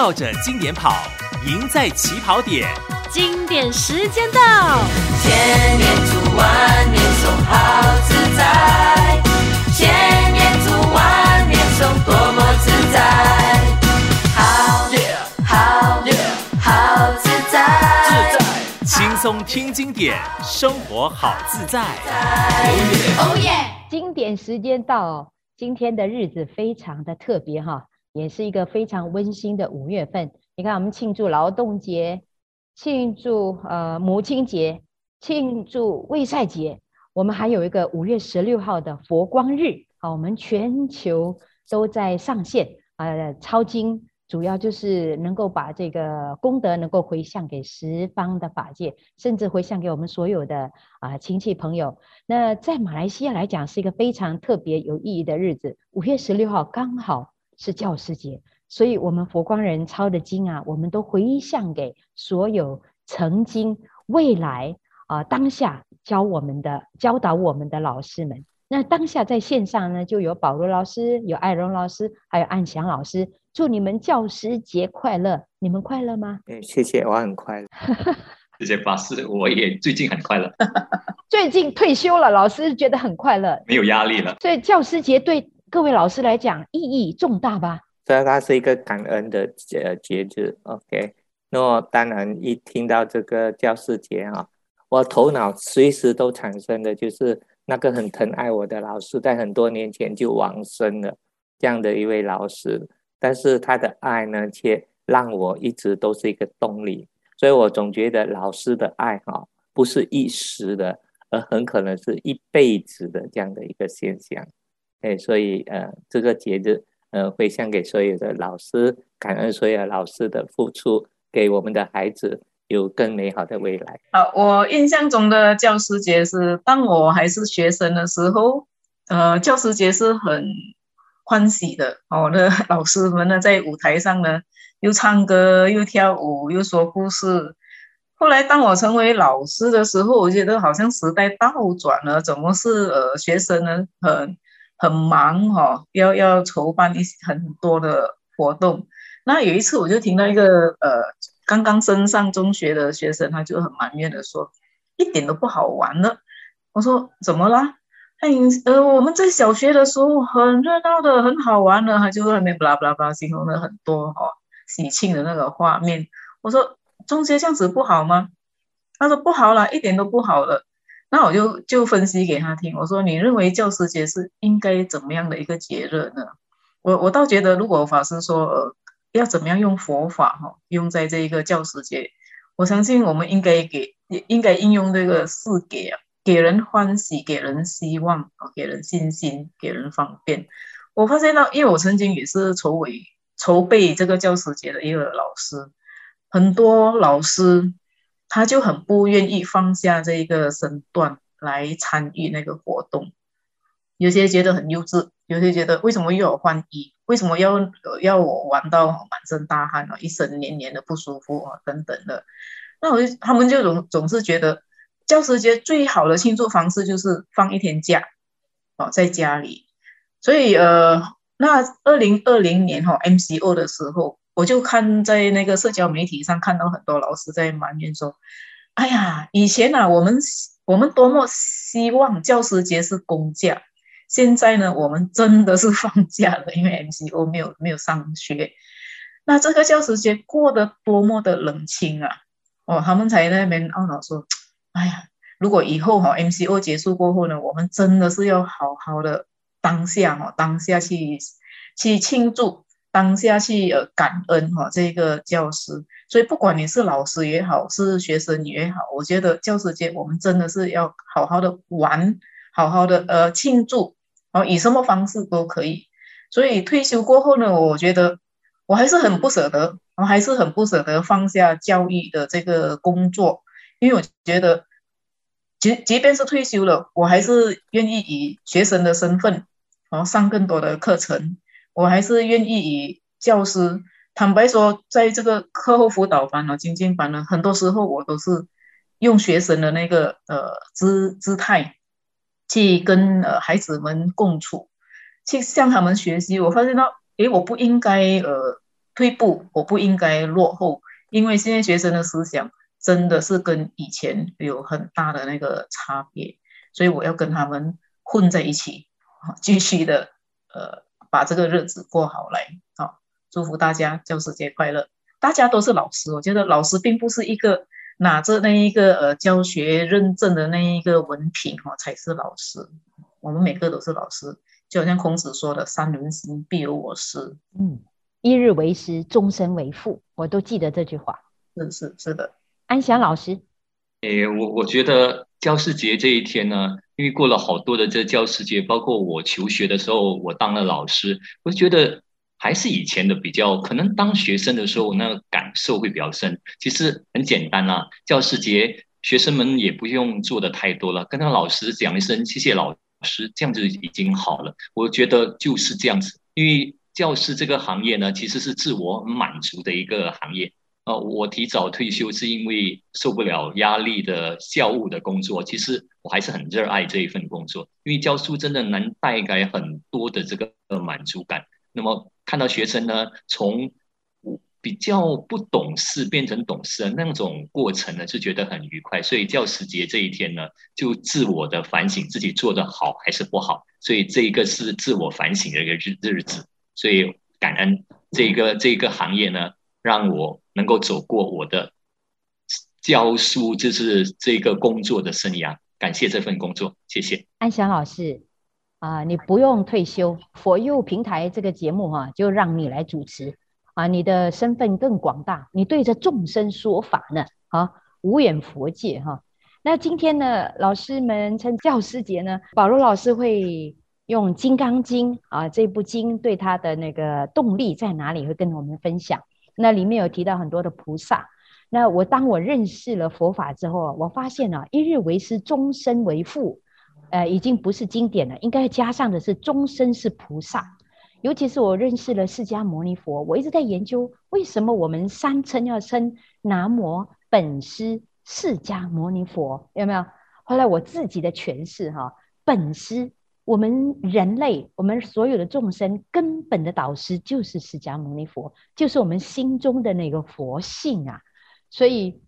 绕着经典跑，赢在起跑点。经典时间到，千年读万年诵，好自在。千年读万年诵，多么自在。好，好，好自在。自在，轻松听经典，生活好自在。哦耶！经典时间到，今天的日子非常的特别哈。也是一个非常温馨的五月份。你看，我们庆祝劳动节，庆祝呃母亲节，庆祝卫赛节。我们还有一个五月十六号的佛光日，好，我们全球都在上线呃抄经，主要就是能够把这个功德能够回向给十方的法界，甚至回向给我们所有的啊、亲戚朋友。那在马来西亚来讲，是一个非常特别有意义的日子。五月十六号刚好。是教师节，所以我们佛光人抄的经啊，我们都回向给所有曾经、未来啊、呃、当下教我们的、教导我们的老师们。那当下在线上呢，就有保罗老师、有艾荣老师，还有安祥老师。祝你们教师节快乐！你们快乐吗？哎，谢谢，我很快乐。谢谢法师，我也最近很快乐。最近退休了，老师觉得很快乐，没有压力了。所以教师节对。各位老师来讲，意义重大吧？这它是一个感恩的节节日。OK，那么当然一听到这个教师节啊，我头脑随时都产生的就是那个很疼爱我的老师，在很多年前就往生了这样的一位老师，但是他的爱呢，却让我一直都是一个动力。所以我总觉得老师的爱哈，不是一时的，而很可能是一辈子的这样的一个现象。哎，所以呃，这个节日呃，回向给所有的老师，感恩所有老师的付出，给我们的孩子有更美好的未来。啊，我印象中的教师节是当我还是学生的时候，呃，教师节是很欢喜的。我的 老师们呢，在舞台上呢，又唱歌，又跳舞，又说故事。后来当我成为老师的时候，我觉得好像时代倒转了，怎么是呃，学生呢很。很忙哈、哦，要要筹办一些很多的活动。那有一次我就听到一个呃刚刚升上中学的学生，他就很埋怨的说，一点都不好玩了。我说怎么啦？哎呃我们在小学的时候很热闹的，很好玩的，他就在那巴拉巴拉巴拉形容了很多哈、哦、喜庆的那个画面。我说中学这样子不好吗？他说不好了，一点都不好了。那我就就分析给他听，我说你认为教师节是应该怎么样的一个节日呢？我我倒觉得，如果法师说呃要怎么样用佛法哈，用在这一个教师节，我相信我们应该给应该应用这个四给啊，给人欢喜，给人希望，给人信心，给人方便。我发现到，因为我曾经也是筹备筹备这个教师节的一个老师，很多老师。他就很不愿意放下这一个身段来参与那个活动，有些觉得很幼稚，有些觉得为什么又要换衣，为什么要要我玩到满身大汗啊，一身黏黏的不舒服啊等等的，那我就他们就总总是觉得教师节最好的庆祝方式就是放一天假哦，在家里，所以呃，那二零二零年哈 MCO 的时候。我就看在那个社交媒体上看到很多老师在埋怨说：“哎呀，以前啊，我们我们多么希望教师节是公假，现在呢，我们真的是放假了，因为 MCO 没有没有上学。那这个教师节过得多么的冷清啊！哦，他们才在那边懊恼说：哎呀，如果以后哈 MCO 结束过后呢，我们真的是要好好的当下哈，当下去去庆祝。”当下去呃感恩哈这个教师，所以不管你是老师也好，是学生也好，我觉得教师节我们真的是要好好的玩，好好的呃庆祝，然后以什么方式都可以。所以退休过后呢，我觉得我还是很不舍得，我还是很不舍得放下教育的这个工作，因为我觉得即即便是退休了，我还是愿意以学生的身份，然后上更多的课程。我还是愿意以教师，坦白说，在这个课后辅导班呢、精进班呢，很多时候我都是用学生的那个呃姿姿态，去跟呃孩子们共处，去向他们学习。我发现到，诶，我不应该呃退步，我不应该落后，因为现在学生的思想真的是跟以前有很大的那个差别，所以我要跟他们混在一起，继续的呃把这个日子过好来。好，祝福大家教师节快乐！大家都是老师，我觉得老师并不是一个拿着那一个呃教学认证的那一个文凭哈才是老师，我们每个都是老师。就好像孔子说的“三人行，必有我师”。嗯，一日为师，终身为父，我都记得这句话。是是是的，安祥老师。诶，我我觉得教师节这一天呢，因为过了好多的这教师节，包括我求学的时候，我当了老师，我觉得还是以前的比较，可能当学生的时候那个感受会比较深。其实很简单啊，教师节学生们也不用做的太多了，跟他老师讲一声谢谢老。师这样子已经好了，我觉得就是这样子。因为教师这个行业呢，其实是自我满足的一个行业。呃，我提早退休是因为受不了压力的校务的工作。其实我还是很热爱这一份工作，因为教书真的能带来很多的这个满足感。那么看到学生呢，从比较不懂事变成懂事的那种过程呢，就觉得很愉快。所以教师节这一天呢，就自我的反省自己做得好还是不好。所以这一个是自我反省的一个日日子。所以感恩这个这个行业呢，让我能够走过我的教书就是这个工作的生涯。感谢这份工作，谢谢安祥老师啊，你不用退休，佛佑平台这个节目哈、就让你来主持。啊，你的身份更广大，你对着众生说法呢，啊，无远佛界哈。那今天呢，老师们趁教师节呢，保罗老师会用《金刚经》啊这部经对他的那个动力在哪里，会跟我们分享。那里面有提到很多的菩萨。那我当我认识了佛法之后，我发现啊，一日为师，终身为父，呃，已经不是经典了，应该加上的是终身是菩萨。尤其是我认识了释迦牟尼佛，我一直在研究为什么我们三称要称南无本师释迦牟尼佛，有没有？后来我自己的诠释哈，本师，我们人类，我们所有的众生根本的导师就是释迦牟尼佛，就是我们心中的那个佛性啊。所以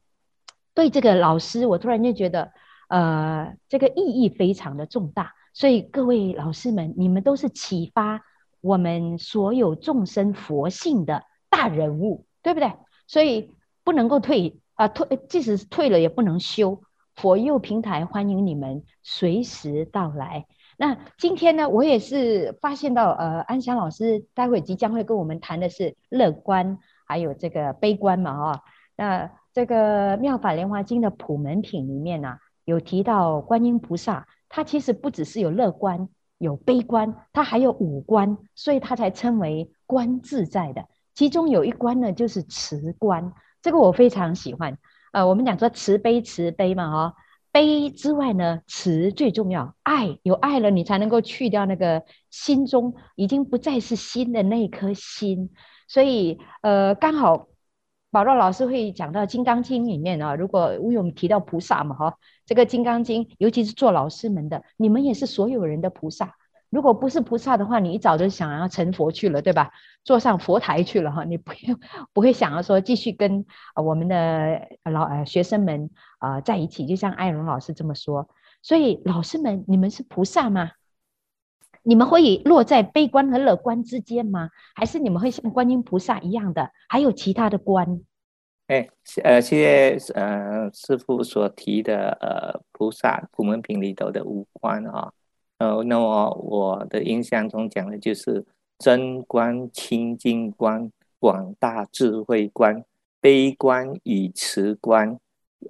对这个老师，我突然间觉得，呃，这个意义非常的重大。所以各位老师们，你们都是启发。我们所有众生佛性的大人物，对不对？所以不能够退啊，退，即使退了也不能休。佛佑平台欢迎你们随时到来。那今天呢，我也是发现到，呃，安祥老师待会即将会跟我们谈的是乐观，还有这个悲观嘛，哈，那这个《妙法莲华经》的普门品里面呢，啊，有提到观音菩萨，他其实不只是有乐观。有悲观，他还有五观，所以他才称为观自在的。其中有一观呢，就是慈观，这个我非常喜欢。呃，我们讲说慈悲，慈悲嘛，哈，悲之外呢，慈最重要，爱有爱了，你才能够去掉那个心中已经不再是心的那颗心。所以，呃，刚好。保罗老师会讲到《金刚经》里面啊，如果因为我们提到菩萨嘛，哈，这个《金刚经》，尤其是做老师们的，你们也是所有人的菩萨。如果不是菩萨的话，你一早就想要成佛去了，对吧？坐上佛台去了哈，你不用不会想要说继续跟我们的老呃学生们啊在一起，就像艾荣老师这么说。所以老师们，你们是菩萨吗？你们会落在悲观和乐观之间吗？还是你们会像观音菩萨一样的？还有其他的观？哎，呃，谢谢呃师父所提的呃菩萨普门品里头的五观啊，呃，那么我的印象中讲的就是真观、清净观、广大智慧观、悲观与慈观，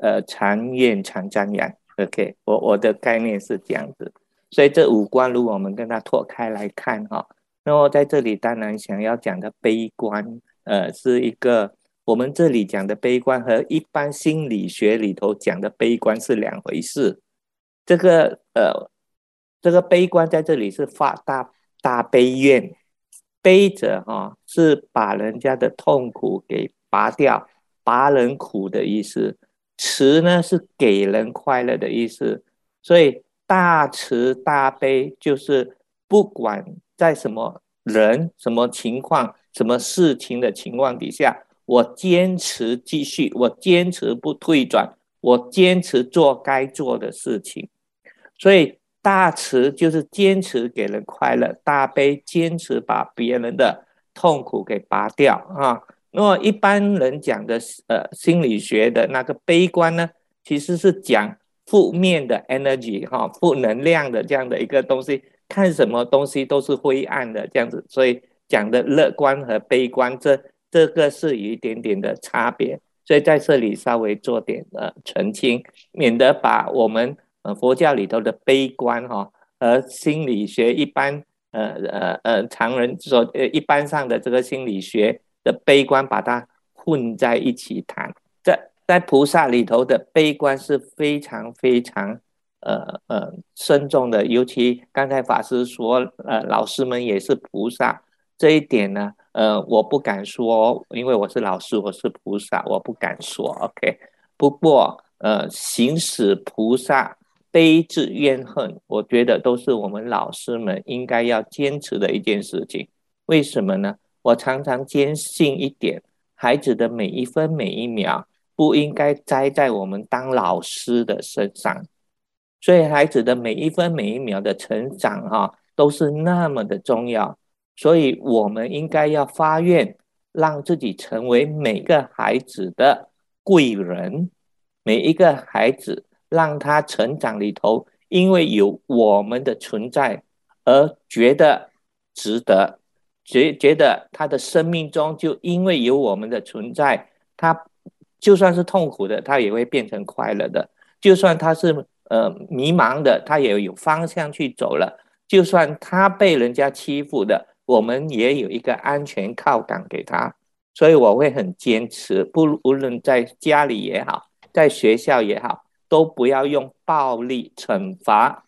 呃，常愿常张扬。OK，我我的概念是这样子。所以这五观，如果我们跟它拓开来看哈，那么在这里当然想要讲的悲观，呃，是一个我们这里讲的悲观和一般心理学里头讲的悲观是两回事。这个呃，这个悲观在这里是发大大悲愿，悲者哈是把人家的痛苦给拔掉，拔人苦的意思；慈呢是给人快乐的意思，所以。大慈大悲就是不管在什么人、什么情况、什么事情的情况底下，我坚持继续，我坚持不退转，我坚持做该做的事情。所以大慈就是坚持给人快乐，大悲坚持把别人的痛苦给拔掉啊。那么一般人讲的呃心理学的那个悲观呢，其实是讲负面的 energy 哈，负能量的这样的一个东西，看什么东西都是灰暗的这样子，所以讲的乐观和悲观这这个是有一点点的差别，所以在这里稍微做点呃澄清，免得把我们呃佛教里头的悲观哈和心理学一般呃呃呃常人说呃一般上的这个心理学。的悲观把它混在一起谈，在在菩萨里头的悲观是非常非常呃呃慎重的，尤其刚才法师说，呃老师们也是菩萨，这一点呢，呃我不敢说，因为我是老师，我是菩萨，我不敢说，OK。不过呃行使菩萨悲智怨恨，我觉得都是我们老师们应该要坚持的一件事情，为什么呢？我常常坚信一点，孩子的每一分每一秒不应该栽在我们当老师的身上，所以孩子的每一分每一秒的成长，哈，都是那么的重要。所以我们应该要发愿，让自己成为每个孩子的贵人，每一个孩子让他成长里头，因为有我们的存在而觉得值得。觉觉得他的生命中就因为有我们的存在，他就算是痛苦的，他也会变成快乐的；就算他是呃迷茫的，他也有方向去走了；就算他被人家欺负的，我们也有一个安全靠港给他。所以我会很坚持，不无论在家里也好，在学校也好，都不要用暴力惩罚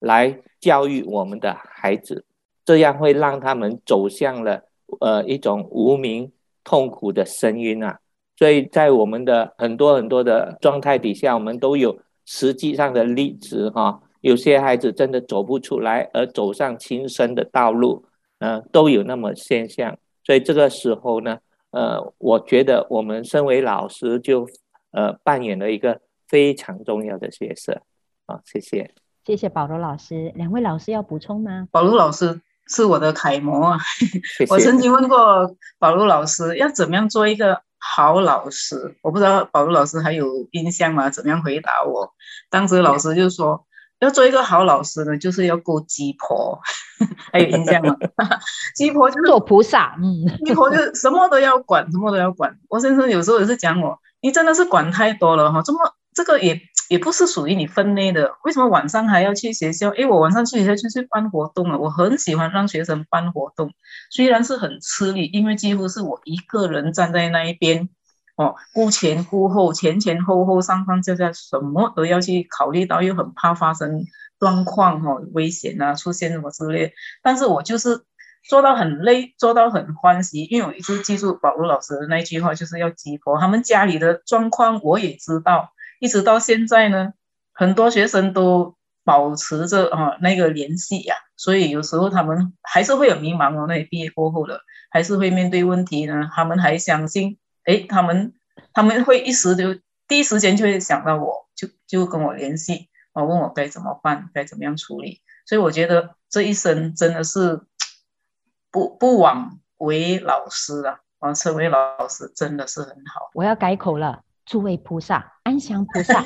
来教育我们的孩子。这样会让他们走向了呃一种无名痛苦的深渊啊！所以在我们的很多很多的状态底下，我们都有实际上的例子哈。有些孩子真的走不出来，而走上轻生的道路，呃，都有那么现象。所以这个时候呢，呃，我觉得我们身为老师就呃扮演了一个非常重要的角色啊！谢谢，谢谢保罗老师。两位老师要补充吗？保罗老师。是我的楷模啊！我曾经问过保罗老师，要怎么样做一个好老师？我不知道保罗老师还有印象吗？怎么样回答我？当时老师就说，要做一个好老师呢，就是要过鸡婆，还有印象吗？鸡婆就是做菩萨，嗯，鸡婆就是什么都要管，什么都要管。我先生有时候也是讲我，你真的是管太多了哈，这么这个也。也不是属于你分内的，为什么晚上还要去学校？诶，我晚上去学校就去办活动啊。我很喜欢让学生办活动，虽然是很吃力，因为几乎是我一个人站在那一边，哦，顾前顾后，前前后后，上上下下，什么都要去考虑到，又很怕发生状况哈，危险啊，出现什么之类。但是我就是做到很累，做到很欢喜，因为我一直记住保罗老师的那句话，就是要激活他们家里的状况，我也知道。一直到现在呢，很多学生都保持着啊那个联系呀，所以有时候他们还是会有迷茫哦。那毕业过后了，还是会面对问题呢。他们还相信，诶，他们他们会一时就第一时间就会想到我，就就跟我联系，啊，问我该怎么办，该怎么样处理。所以我觉得这一生真的是不不枉为老师了啊，成为老师真的是很好。我要改口了。诸位菩萨，安详菩萨，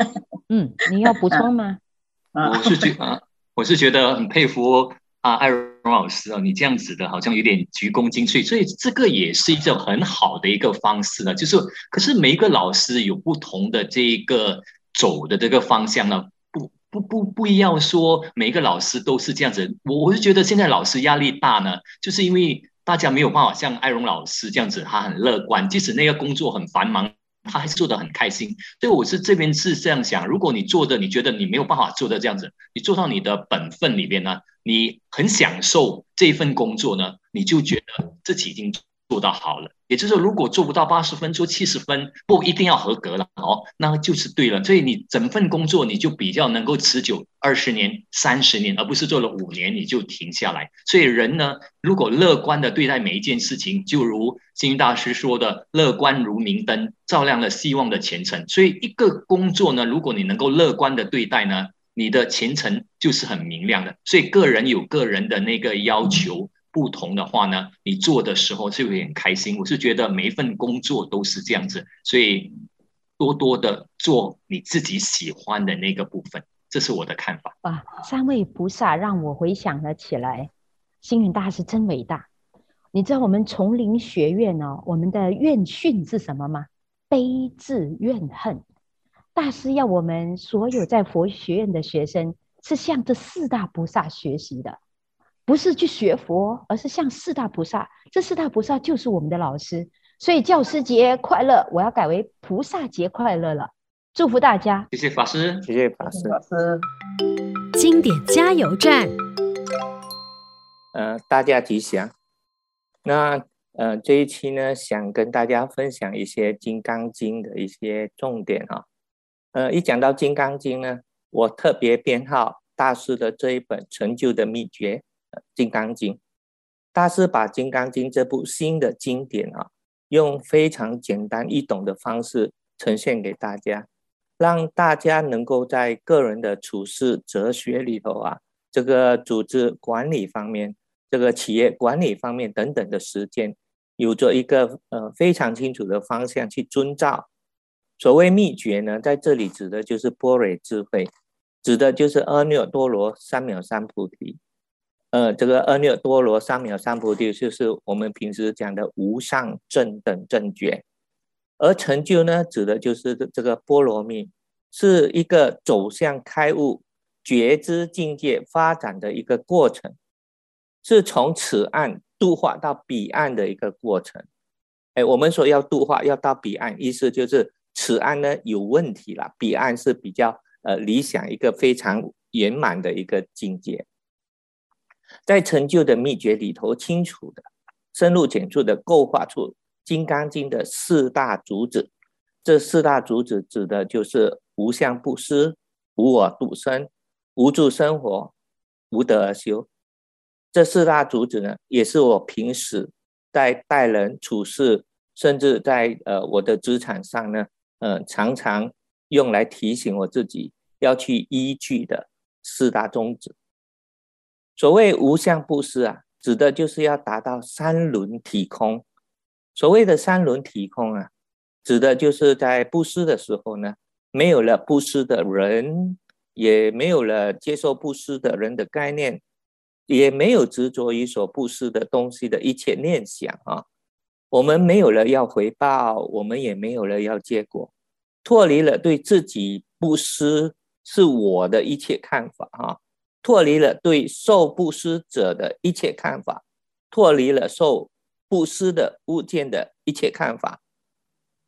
嗯，你要补充吗？我是觉得，我是觉得很佩服啊，艾荣老师啊，你这样子的，好像有点鞠躬尽瘁，所以这个也是一种很好的一个方式呢。就是，可是每一个老师有不同的这一个走的这个方向呢，不不不不一样，说每一个老师都是这样子。我我是觉得现在老师压力大呢，就是因为大家没有办法像艾荣老师这样子，他很乐观，即使那个工作很繁忙。他还是做得很开心，所以我是这边是这样想：如果你做的，你觉得你没有办法做的这样子，你做到你的本分里边呢，你很享受这份工作呢，你就觉得自己已经做到好了。也就是，如果做不到八十分，做七十分，不一定要合格了哦，那就是对了。所以你整份工作你就比较能够持久二十年、三十年，而不是做了五年你就停下来。所以人呢，如果乐观的对待每一件事情，就如星云大师说的，乐观如明灯，照亮了希望的前程。所以一个工作呢，如果你能够乐观的对待呢，你的前程就是很明亮的。所以个人有个人的那个要求。不同的话呢，你做的时候就会很开心。我是觉得每一份工作都是这样子，所以多多的做你自己喜欢的那个部分，这是我的看法。哇，三位菩萨让我回想了起来，星云大师真伟大。你知道我们丛林学院哦，我们的院训是什么吗？悲智怨恨。大师要我们所有在佛学院的学生是向这四大菩萨学习的。不是去学佛，而是向四大菩萨。这四大菩萨就是我们的老师，所以教师节快乐！我要改为菩萨节快乐了。祝福大家！谢谢法师，谢谢法师。法师，经典加油站。呃，大家吉祥。那呃，这一期呢，想跟大家分享一些《金刚经》的一些重点啊。呃，一讲到《金刚经》呢，我特别编号大师的这一本《成就的秘诀》。《金刚经》，大师把《金刚经》这部新的经典啊，用非常简单易懂的方式呈现给大家，让大家能够在个人的处事哲学里头啊，这个组织管理方面，这个企业管理方面等等的实践，有着一个呃非常清楚的方向去遵照。所谓秘诀呢，在这里指的就是般若智慧，指的就是阿耨多罗三藐三菩提。呃，这个阿耨多罗三藐三菩提就是我们平时讲的无上正等正觉，而成就呢，指的就是这个波罗蜜，是一个走向开悟觉知境界发展的一个过程，是从此岸度化到彼岸的一个过程。哎，我们说要度化，要到彼岸，意思就是此岸呢有问题了，彼岸是比较呃理想一个非常圆满的一个境界。在成就的秘诀里头，清楚的、深入浅出的构画出《金刚经》的四大主旨。这四大主旨指的就是无相布施、无我度生、无住生活、无得而修。这四大主旨呢，也是我平时在待人处事，甚至在呃我的职场上呢，呃常常用来提醒我自己要去依据的四大宗旨。所谓无相布施啊，指的就是要达到三轮体空。所谓的三轮体空啊，指的就是在布施的时候呢，没有了布施的人，也没有了接受布施的人的概念，也没有执着于所布施的东西的一切念想啊。我们没有了要回报，我们也没有了要结果，脱离了对自己布施是我的一切看法啊。脱离了对受布施者的一切看法，脱离了受布施的物件的一切看法，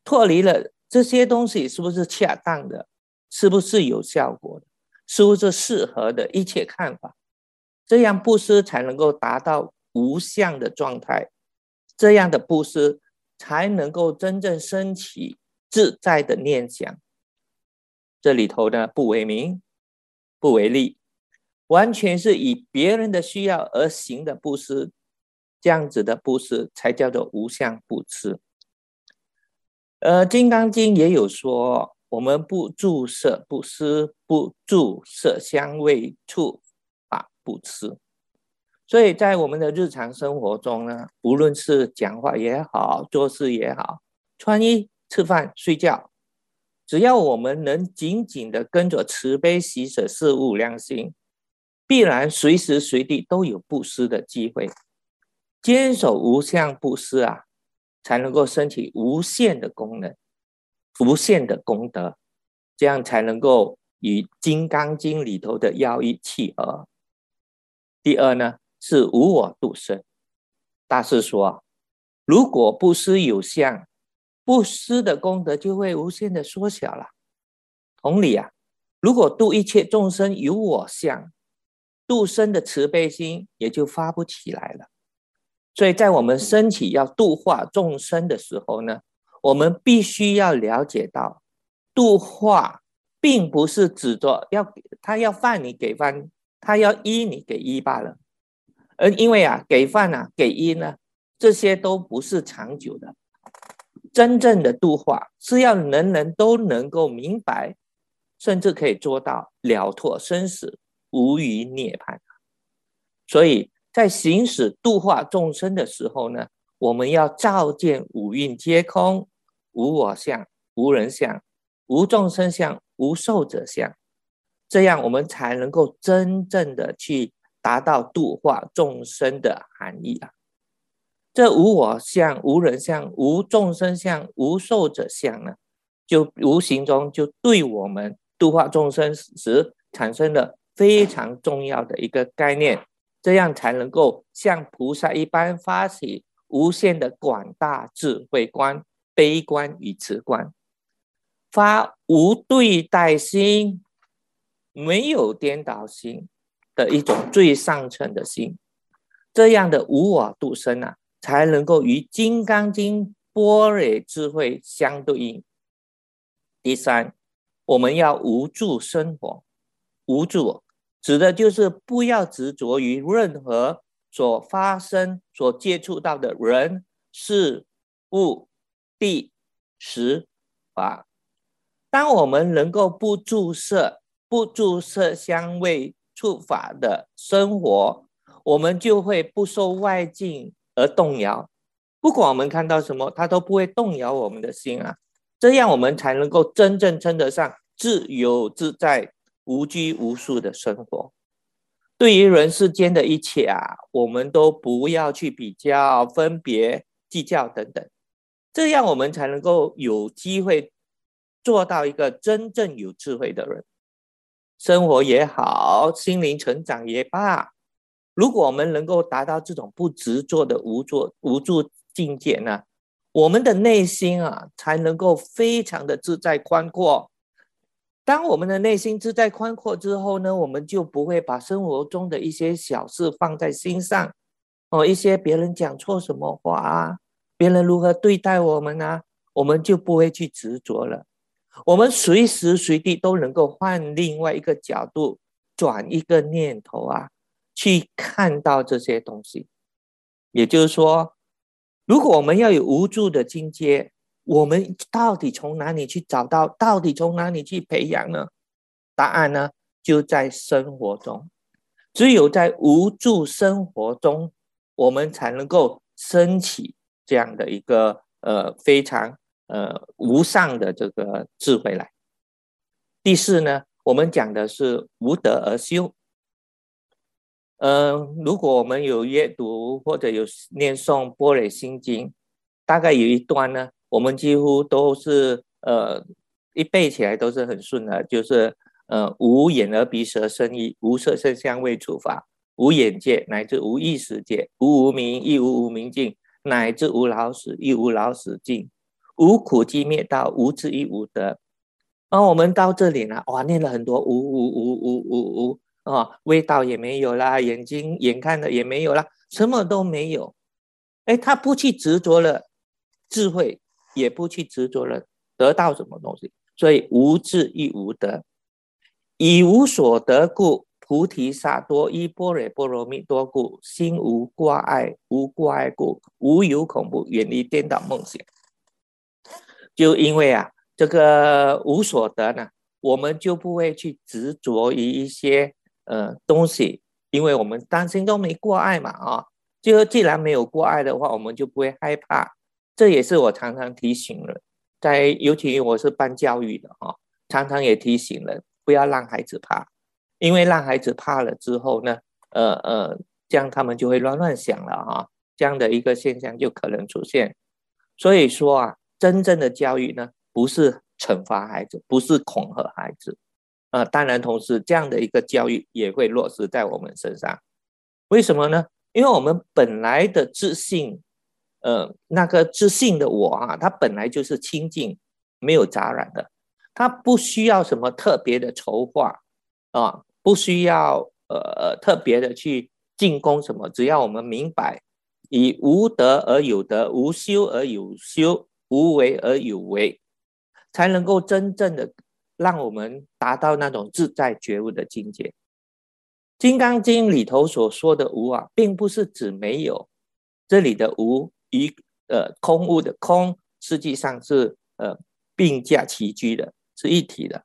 脱离了这些东西是不是恰当的，是不是有效果的，是不是适合的一切看法，这样布施才能够达到无相的状态，这样的布施才能够真正升起自在的念想。这里头呢，不为名，不为利。完全是以别人的需要而行的布施，这样子的布施才叫做无相布施。呃，《金刚经》也有说，我们不注色布施，不注色香味触法布施。所以在我们的日常生活中呢，无论是讲话也好，做事也好，穿衣、吃饭、睡觉，只要我们能紧紧的跟着慈悲喜舍四无量心。必然随时随地都有布施的机会，坚守无相布施啊，才能够升起无限的功能、无限的功德，这样才能够与《金刚经》里头的要义契合。第二呢，是无我度生。大师说，如果布施有相，布施的功德就会无限的缩小了。同理啊，如果度一切众生有我相，度生的慈悲心也就发不起来了，所以在我们身体要度化众生的时候呢，我们必须要了解到，度化并不是指着要他要饭你给饭，他要衣你给衣罢了。而因为啊，给饭啊，给衣呢，这些都不是长久的。真正的度化是要人人都能够明白，甚至可以做到了脱生死，无余涅槃。所以在行使度化众生的时候呢，我们要照见五蕴皆空，无我相，无人相，无众生相，无寿者相，这样我们才能够真正的去达到度化众生的含义啊。这无我相、无人相、无众生相、无寿者相呢，就无形中就对我们度化众生时产生了非常重要的一个概念，这样才能够像菩萨一般发起无限的广大智慧观、悲观与慈观，发无对待心、没有颠倒心的一种最上乘的心，这样的无我度生啊。才能够与《金刚经》般若智慧相对应。第三，我们要无住生活，无住指的就是不要执着于任何所发生、所接触到的人、事、物、地、时、法。当我们能够不注射、不注射香味触法的生活，我们就会不受外境。而动摇，不管我们看到什么，它都不会动摇我们的心啊。这样我们才能够真正称得上自由自在、无拘无束的生活。对于人世间的一切啊，我们都不要去比较、分别、计较等等。这样我们才能够有机会做到一个真正有智慧的人。生活也好，心灵成长也罢。如果我们能够达到这种不执着的无住无助境界呢，我们的内心啊才能够非常的自在宽阔。当我们的内心自在宽阔之后呢，我们就不会把生活中的一些小事放在心上，哦，一些别人讲错什么话啊，别人如何对待我们啊，我们就不会去执着了。我们随时随地都能够换另外一个角度，转一个念头啊。去看到这些东西，也就是说，如果我们要有无助的境界，我们到底从哪里去找到？到底从哪里去培养呢？答案呢，就在生活中。只有在无助生活中，我们才能够升起这样的一个呃非常呃无上的这个智慧来。第四呢，我们讲的是无德而修。呃，如果我们有阅读或者有念诵《般若心经》，大概有一段呢，我们几乎都是呃一背起来都是很顺的，就是呃无眼耳鼻舌身意，无色声香味触法，无眼界乃至无意识界，无无明亦无无明尽，乃至无老死亦无老死尽，无苦集灭道，无智亦无得。然后我们到这里呢，哇，念了很多无无无无无无。啊，味道也没有啦，眼睛眼看的也没有啦，什么都没有。哎，他不去执着了智慧，也不去执着了得到什么东西，所以无智亦无得。以无所得故，菩提萨埵依般若波罗蜜多故，心无挂碍，无挂碍故，无有恐怖，远离颠倒梦想。就因为啊，这个无所得呢，我们就不会去执着于一些。呃，东西，因为我们担心都没过碍嘛，啊，就既然没有过碍的话，我们就不会害怕。这也是我常常提醒人，在尤其我是办教育的啊，常常也提醒人，不要让孩子怕，因为让孩子怕了之后呢，呃呃，这样他们就会乱乱想了哈，这样的一个现象就可能出现。所以说啊，真正的教育呢，不是惩罚孩子，不是恐吓孩子。呃，当然，同时这样的一个教育也会落实在我们身上。为什么呢？因为我们本来的自信，呃，那个自信的我啊，它本来就是清净、没有杂染的，它不需要什么特别的筹划啊，不需要呃特别的去进攻什么，只要我们明白以无德而有德，无修而有修，无为而有为，才能够真正的让我们达到那种自在觉悟的境界。《金刚经》里头所说的无啊，并不是指没有，这里的无与呃空无的空，实际上是呃并驾齐驱的，是一体的。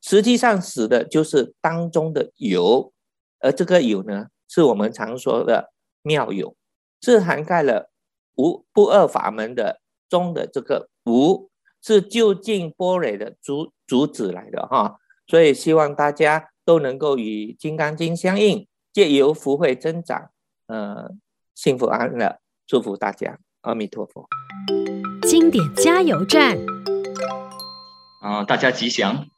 实际上指的就是当中的有，而这个有呢，是我们常说的妙有。是涵盖了无不二法门的中的这个无，是究竟般若的主主旨来的哈，所以希望大家都能够与《金刚经》相应，借由福慧增长，呃，幸福安乐，祝福大家，阿弥陀佛。经典加油站，啊、呃，大家吉祥。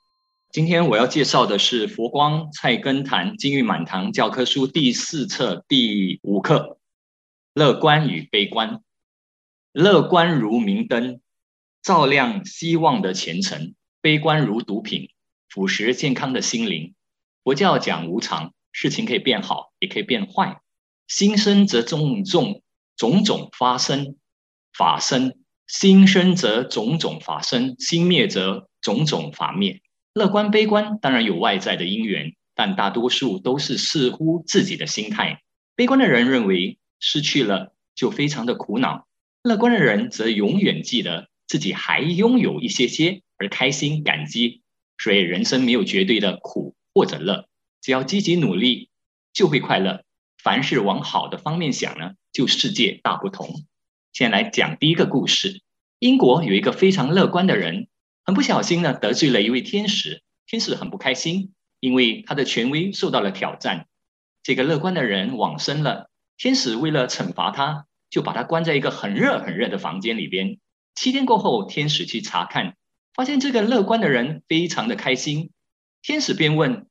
今天我要介绍的是佛光菜根谭金玉满堂教科书第四册第五课。乐观与悲观，乐观如明灯，照亮希望的前程；悲观如毒品，腐蚀健康的心灵。佛教讲无常，事情可以变好，也可以变坏。心生则种种种种发生法生，心生则种种法生，心灭则种种法灭。乐观悲观当然有外在的因缘，但大多数都是似乎自己的心态。悲观的人认为，失去了就非常的苦恼，乐观的人则永远记得自己还拥有一些些而开心感激，所以人生没有绝对的苦或者乐，只要积极努力就会快乐。凡事往好的方面想呢，就世界大不同。先来讲第一个故事：英国有一个非常乐观的人，很不小心呢得罪了一位天使，天使很不开心，因为他的权威受到了挑战。这个乐观的人往生了。天使为了惩罚他，就把他关在一个很热很热的房间里边。七天过后，天使去查看，发现这个乐观的人非常的开心。天使便问：“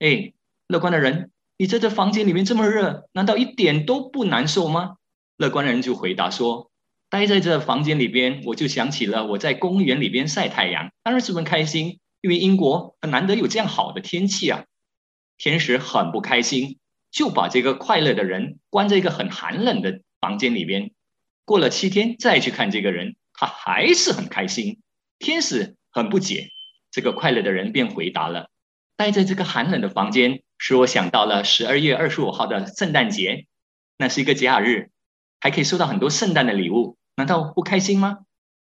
哎，乐观的人，你在这房间里面这么热，难道一点都不难受吗？”乐观的人就回答说：“待在这房间里边，我就想起了我在公园里边晒太阳，当然十分开心，因为英国很难得有这样好的天气啊。”天使很不开心。就把这个快乐的人关在一个很寒冷的房间里边。过了七天再去看这个人，他还是很开心。天使很不解，这个快乐的人便回答了：“待在这个寒冷的房间，使我想到了十二月二十五号的圣诞节，那是一个假日，还可以收到很多圣诞的礼物，难道不开心吗？”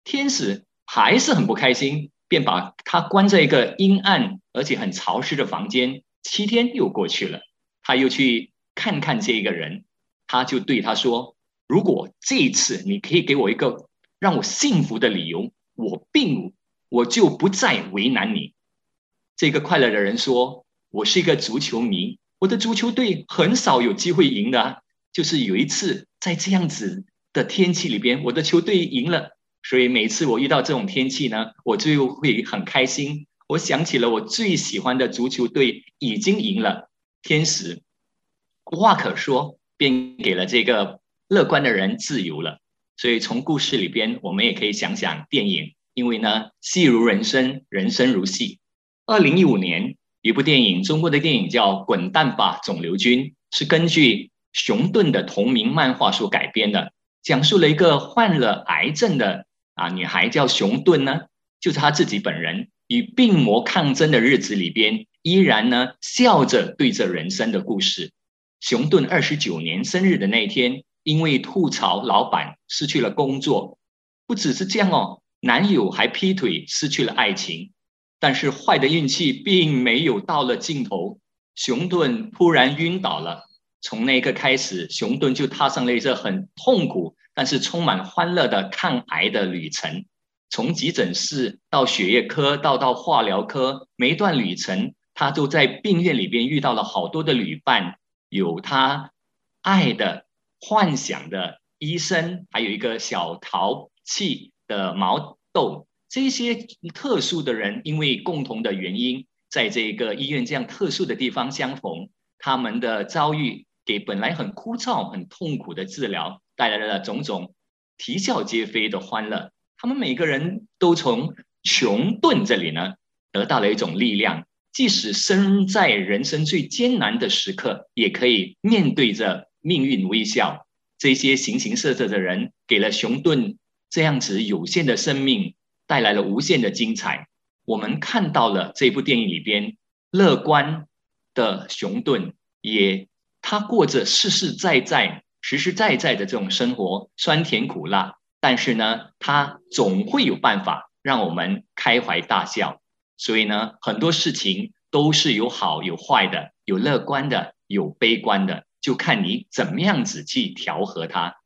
天使还是很不开心，便把他关在一个阴暗而且很潮湿的房间。七天又过去了。他又去看看这一个人，他就对他说：“如果这一次你可以给我一个让我幸福的理由，我并我就不再为难你。”这个快乐的人说：“我是一个足球迷，我的足球队很少有机会赢的，就是有一次在这样子的天气里边，我的球队赢了，所以每次我遇到这种天气呢，我就会很开心。我想起了我最喜欢的足球队已经赢了。”天使无话可说，便给了这个乐观的人自由了。所以从故事里边，我们也可以想想电影，因为呢，戏如人生，人生如戏。二零一五年一部电影，中国的电影叫《滚蛋吧，肿瘤君》，是根据熊顿的同名漫画所改编的，讲述了一个患了癌症的啊女孩叫熊顿呢，就是她自己本人与病魔抗争的日子里边。依然呢，笑着对着人生的故事。熊顿二十九年生日的那天，因为吐槽老板失去了工作，不只是这样哦，男友还劈腿，失去了爱情。但是坏的运气并没有到了尽头，熊顿突然晕倒了。从那一刻开始，熊顿就踏上了一个很痛苦，但是充满欢乐的抗癌的旅程。从急诊室到血液科，到到化疗科，每一段旅程。他都在病院里边遇到了好多的旅伴，有他爱的、幻想的医生，还有一个小淘气的毛豆，这些特殊的人，因为共同的原因，在这个医院这样特殊的地方相逢，他们的遭遇给本来很枯燥、很痛苦的治疗带来了种种啼笑皆非的欢乐。他们每个人都从熊顿这里呢得到了一种力量。即使身在人生最艰难的时刻，也可以面对着命运微笑。这些形形色色的人，给了熊顿这样子有限的生命带来了无限的精彩。我们看到了这部电影里边乐观的熊顿，也他过着实实在在、实实在在的这种生活，酸甜苦辣。但是呢，他总会有办法让我们开怀大笑。所以呢，很多事情都是有好有坏的，有乐观的，有悲观的，就看你怎么样子去调和它。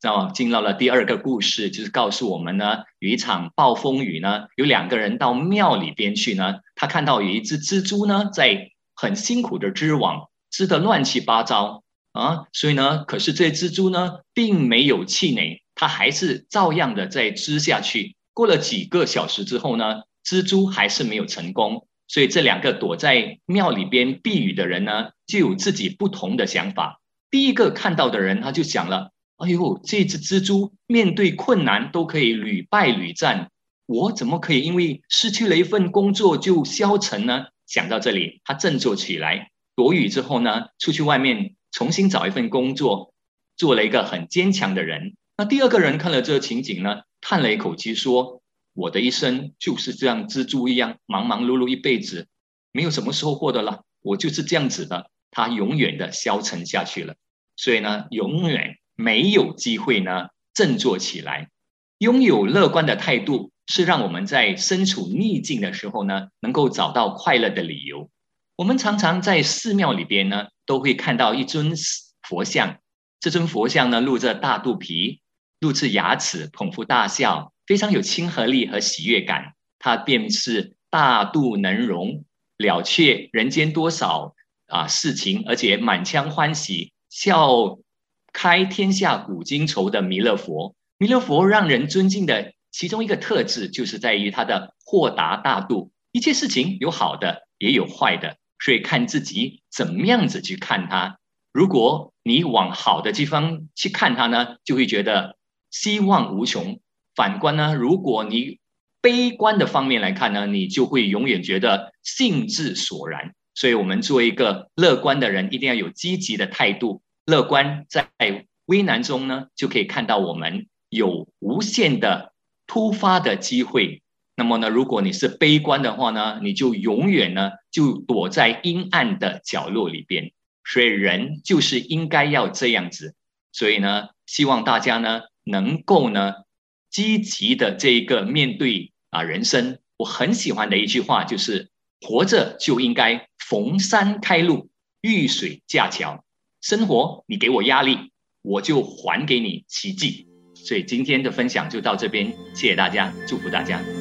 然后进到了第二个故事，就是告诉我们呢，有一场暴风雨呢，有两个人到庙里边去呢，他看到有一只蜘蛛呢，在很辛苦的织网，织得乱七八糟啊，所以呢，可是这蜘蛛呢，并没有气馁。它还是照样的在织下去。过了几个小时之后呢，蜘蛛还是没有成功。所以这两个躲在庙里边避雨的人呢，就有自己不同的想法。第一个看到的人，他就想了：“哎呦，这只蜘蛛面对困难都可以屡败屡战，我怎么可以因为失去了一份工作就消沉呢？”想到这里，他振作起来，躲雨之后呢，出去外面重新找一份工作，做了一个很坚强的人。那第二个人看了这个情景呢，叹了一口气说：“我的一生就是这样，蜘蛛一样，忙忙碌碌一辈子，没有什么收获的了。我就是这样子的。”他永远的消沉下去了。所以呢，永远没有机会呢振作起来。拥有乐观的态度，是让我们在身处逆境的时候呢，能够找到快乐的理由。我们常常在寺庙里边呢，都会看到一尊佛像，这尊佛像呢，露着大肚皮。露出牙齿，捧腹大笑，非常有亲和力和喜悦感。他便是大肚能容，了却人间多少啊事情，而且满腔欢喜，笑开天下古今愁的弥勒佛。弥勒佛让人尊敬的其中一个特质，就是在于他的豁达大度。一切事情有好的，也有坏的，所以看自己怎么样子去看它。如果你往好的地方去看它呢，就会觉得。希望无穷。反观呢，如果你悲观的方面来看呢，你就会永远觉得兴致索然。所以，我们作为一个乐观的人，一定要有积极的态度。乐观在危难中呢，就可以看到我们有无限的突发的机会。那么呢，如果你是悲观的话呢，你就永远呢就躲在阴暗的角落里边。所以，人就是应该要这样子。所以呢，希望大家呢。能够呢，积极的这一个面对啊人生，我很喜欢的一句话就是：活着就应该逢山开路，遇水架桥。生活，你给我压力，我就还给你奇迹。所以今天的分享就到这边，谢谢大家，祝福大家。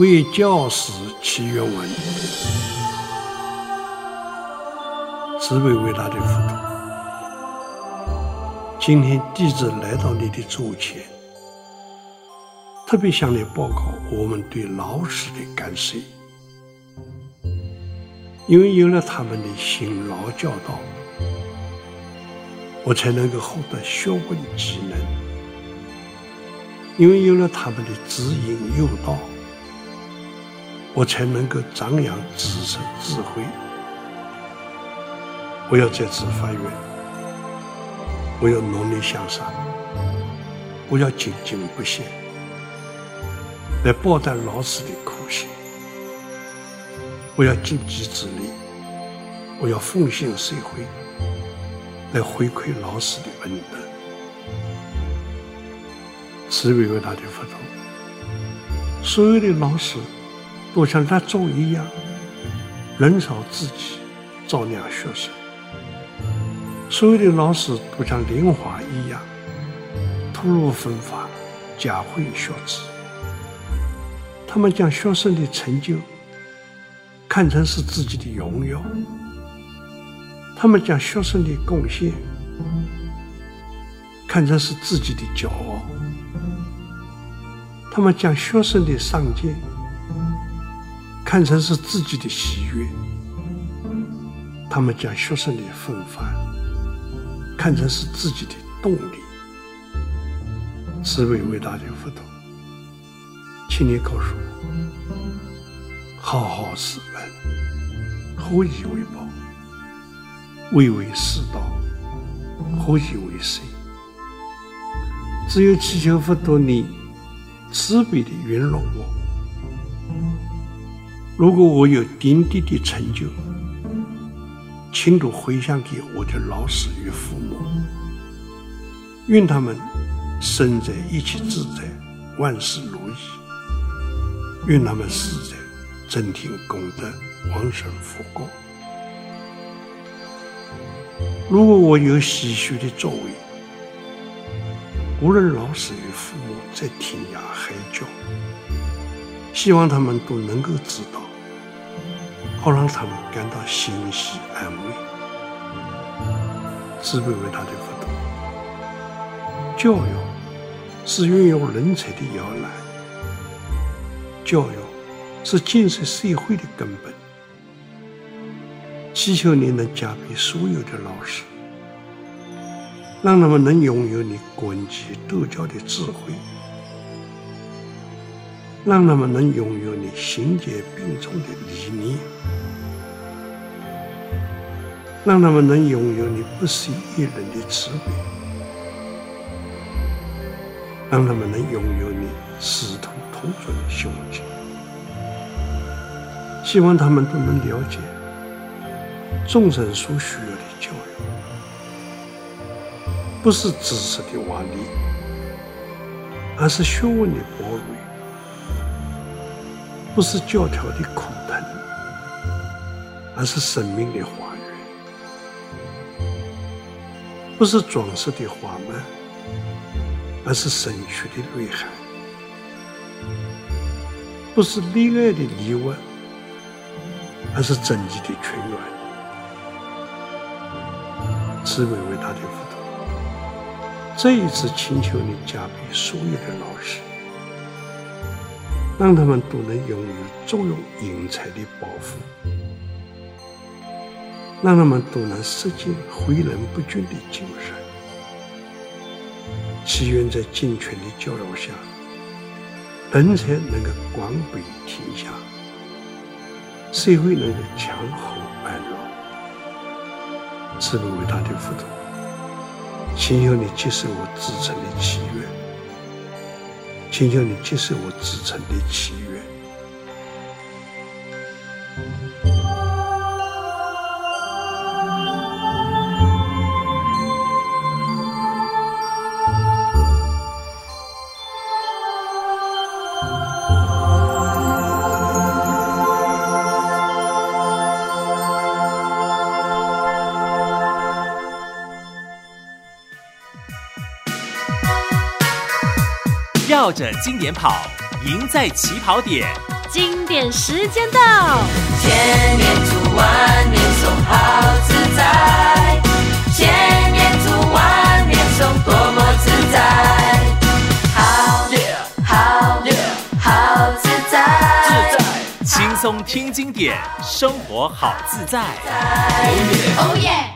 为教师祈愿文，慈悲伟大的佛陀，今天弟子来到你的座前，特别向你报告我们对老师的感谢，因为有了他们的辛劳教导，我才能够获得学问技能；因为有了他们的指引诱导。我才能够张扬知识智慧。我要再次发愿，我要努力向上，我要精进不懈，来报答老师的苦心。我要尽己之力，我要奉献社会，来回馈老师的恩德。慈悲伟大的佛陀，所有的老师。都像蜡烛一样，燃烧自己，照亮学生。所有的老师都像莲花一样，吐露芬芳，教会学子。他们将学生的成就看成是自己的荣耀，他们将学生的贡献看成是自己的骄傲，他们将学生的上进。看成是自己的喜悦，他们将学生的风范看成是自己的动力。慈悲伟大的佛陀，请你告诉我：好好示范，何以为宝？唯唯是道，何以为师？只有祈求佛陀你慈悲地原谅我。如果我有点滴的成就，请都回向给我的老师与父母，愿他们。生在一切自在，万事如意。愿他们死在真天功德，往生佛国。如果我有些许的作为，无论老师与父母在天涯海角，希望他们都能够知道，好让他们感到欣喜安慰。慈悲伟大的佛陀，教育。是运用人才的摇篮，教育是建设社会的根本。祈求你能加被所有的老师，让他们能拥有你广积德教的智慧，让他们能拥有你行结并重的理念，让他们能拥有你不惜一人的慈悲。让他们能拥有你师徒同尊的胸襟，希望他们都能了解众生所需要的教育，不是知识的瓦砾，而是学问的堡垒；不是教条的苦藤，而是生命的花园；不是装饰的花蔓。而是神曲的内涵，不是恋爱的礼物，而是真挚的泉源。慈悲伟大的佛陀，这一次请求你加被所有的老师，让他们都能拥有作用英才的抱负，让他们都能实践诲人不倦的精神。祈愿在尽全的教导下，人才能够广被天下，社会能够祥和安乐。慈悲伟大的佛陀，请求你接受我至诚的祈愿，请求你接受我至诚的祈愿。绕着经典跑，赢在起跑点。经典时间到，千年读万年诵，好自在。千年读万年诵，多么自在。好，好，好自在。自在，轻松听经典，生活好自在。哦耶！